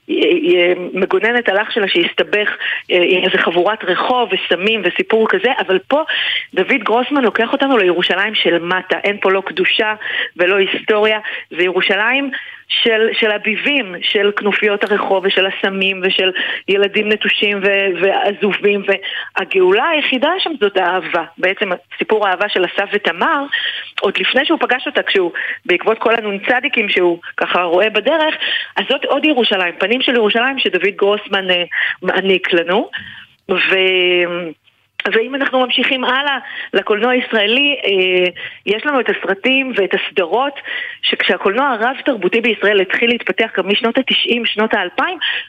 שמגוננת על אח שלה שהסתבך אה, עם איזה חבורת רחוב וסמים וסיפור כזה, אבל פה דוד גרוסמן לוקח אותנו לירושלים של מטה, אין פה לא קדושה ולא היסטוריה, זה ירושלים של, של הביבים, של כנופיות הרחוב ושל הסמים ושל ילדים נטושים ו- ועזובים והגאולה היחידה שם זאת האהבה. בעצם סיפור האהבה של אסף ותמר, עוד לפני שהוא פגש אותה, כשהוא, בעקבות כל הנ"צדיקים שהוא ככה רואה בדרך, אז זאת עוד ירושלים, פנים של ירושלים שדוד גרוסמן אה, מעניק לנו. ו... ואם אנחנו ממשיכים הלאה לקולנוע הישראלי, אה, יש לנו את הסרטים ואת הסדרות, שכשהקולנוע הרב-תרבותי בישראל התחיל להתפתח גם משנות ה-90, שנות ה-2000,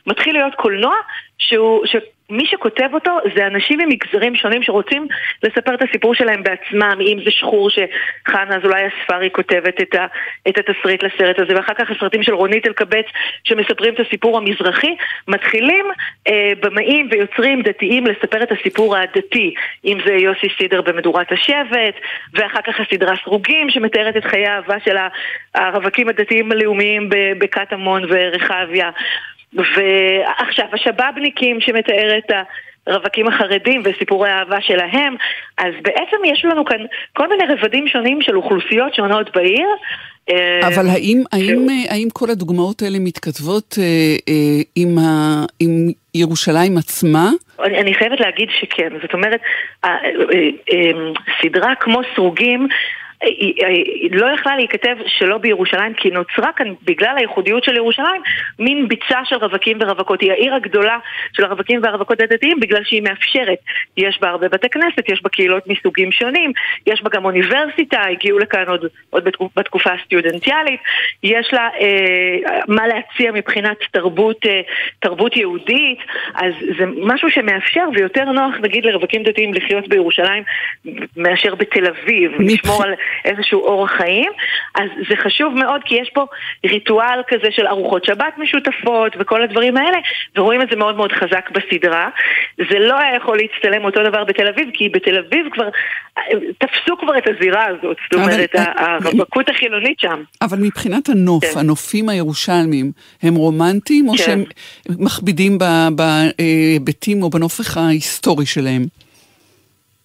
מתחיל להיות קולנוע שהוא. מי שכותב אותו זה אנשים ממגזרים שונים שרוצים לספר את הסיפור שלהם בעצמם, אם זה שחור שחנה אזולאי הספרי כותבת את, ה, את התסריט לסרט הזה, ואחר כך הסרטים של רונית אלקבץ שמספרים את הסיפור המזרחי, מתחילים אה, במאים ויוצרים דתיים לספר את הסיפור הדתי, אם זה יוסי סידר במדורת השבט, ואחר כך הסדרה סרוגים שמתארת את חיי האהבה של הרווקים הדתיים הלאומיים בקטמון ורחביה. ועכשיו, השבאבניקים שמתאר את הרווקים החרדים וסיפורי האהבה שלהם, אז בעצם יש לנו כאן כל מיני רבדים שונים של אוכלוסיות שונות בעיר. אה, אבל האם, האם, האם כל הדוגמאות האלה מתכתבות אה, אה, עם, ה, עם ירושלים עצמה? אני, אני חייבת להגיד שכן, זאת אומרת, סדרה כמו סרוגים היא, היא לא יכלה להיכתב שלא בירושלים, כי נוצרה כאן, בגלל הייחודיות של ירושלים, מין ביצה של רווקים ורווקות. היא העיר הגדולה של הרווקים והרווקות הדתיים, בגלל שהיא מאפשרת. יש בה הרבה בתי כנסת, יש בה קהילות מסוגים שונים, יש בה גם אוניברסיטה, הגיעו לכאן עוד, עוד בתקופה הסטודנטיאלית, יש לה אה, מה להציע מבחינת תרבות, אה, תרבות יהודית, אז זה משהו שמאפשר ויותר נוח, נגיד, לרווקים דתיים לחיות בירושלים מאשר בתל אביב, לשמור על... איזשהו אורח חיים, אז זה חשוב מאוד כי יש פה ריטואל כזה של ארוחות שבת משותפות וכל הדברים האלה, ורואים את זה מאוד מאוד חזק בסדרה. זה לא היה יכול להצטלם אותו דבר בתל אביב, כי בתל אביב כבר, תפסו כבר את הזירה הזאת, זאת אומרת, הרווקות החילונית שם. אבל מבחינת הנוף, כן. הנופים הירושלמיים, הם רומנטיים או כן. שהם מכבידים בהיבטים או בנופך ההיסטורי שלהם?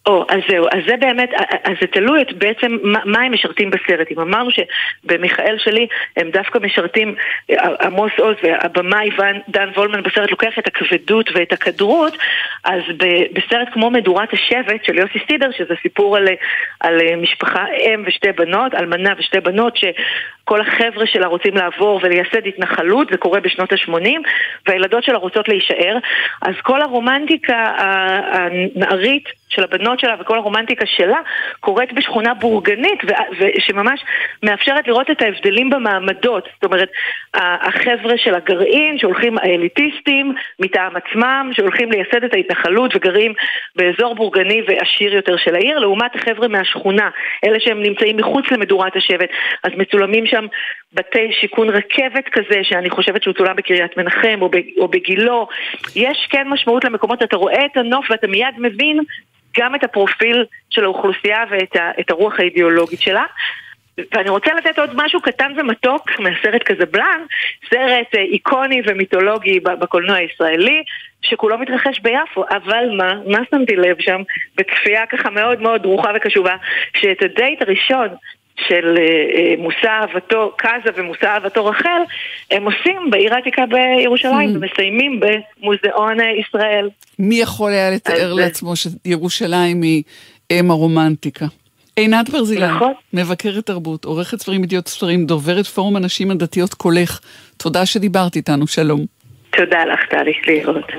או, אז זהו, אז זה באמת, אז זה תלוי את בעצם מה, מה הם משרתים בסרט. אם אמרנו שבמיכאל שלי הם דווקא משרתים, עמוס עוז והבמאי דן וולמן בסרט לוקח את הכבדות ואת הכדרות, אז ב, בסרט כמו מדורת השבט של יוסי סטידר, שזה סיפור על, על משפחה אם ושתי בנות, אלמנה ושתי בנות, שכל החבר'ה שלה רוצים לעבור ולייסד התנחלות, זה קורה בשנות ה-80, והילדות שלה רוצות להישאר, אז כל הרומנטיקה הנערית של הבנות שלה וכל הרומנטיקה שלה קורית בשכונה בורגנית ושממש מאפשרת לראות את ההבדלים במעמדות. זאת אומרת, החבר'ה של הגרעין שהולכים האליטיסטים מטעם עצמם, שהולכים לייסד את ההתנחלות וגרים באזור בורגני ועשיר יותר של העיר, לעומת החבר'ה מהשכונה, אלה שהם נמצאים מחוץ למדורת השבט. אז מצולמים שם בתי שיכון רכבת כזה, שאני חושבת שהוא צולם בקריית מנחם או בגילו. יש כן משמעות למקומות, אתה רואה את הנוף ואתה מיד מבין גם את הפרופיל של האוכלוסייה ואת הרוח האידיאולוגית שלה. ואני רוצה לתת עוד משהו קטן ומתוק מהסרט קזבלן, סרט אה, איקוני ומיתולוגי בקולנוע הישראלי, שכולו מתרחש ביפו, אבל מה, מה שמתי לב שם, בצפייה ככה מאוד מאוד דרוכה וקשובה, שאת הדייט הראשון של אה, אה, מושא אהבתו קאזה ומושא אהבתו רחל, הם עושים בעיר העתיקה בירושלים mm. ומסיימים במוזיאון ישראל. מי יכול היה לתאר לעצמו שירושלים היא אם הרומנטיקה? עינת ברזילי, נכון. מבקרת תרבות, עורכת ספרים, ידיעות ספרים, דוברת פורום הנשים הדתיות קולך. תודה שדיברת איתנו, שלום. תודה לך, טלי, להתראות.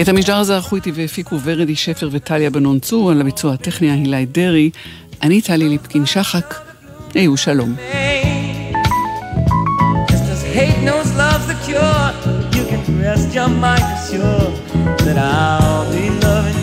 את המשדר הזה ערכו איתי והפיקו ורדי שפר וטליה בנון צור, על הביצוע הטכני הילי דרעי. אני טלי ליפקין שחק, היו שלום. hate your mind assured that I'll be loving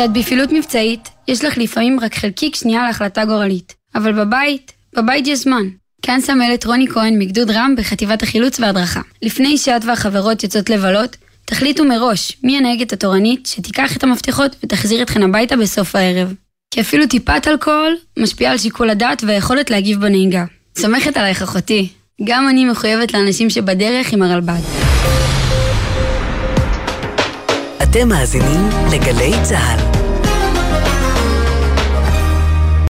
כשאת בפעילות מבצעית, יש לך לפעמים רק חלקיק שנייה להחלטה גורלית. אבל בבית, בבית יש זמן. כאן סמלת רוני כהן מגדוד רם בחטיבת החילוץ וההדרכה. לפני שאת והחברות יוצאות לבלות, תחליטו מראש מי הנהגת התורנית שתיקח את המפתחות ותחזיר אתכן הביתה בסוף הערב. כי אפילו טיפת אלכוהול משפיעה על שיקול הדעת והיכולת להגיב בנהיגה. סומכת עלייך אחותי, גם אני מחויבת לאנשים שבדרך עם הרלב"ד. אתם מאזינים לגלי צה"ל.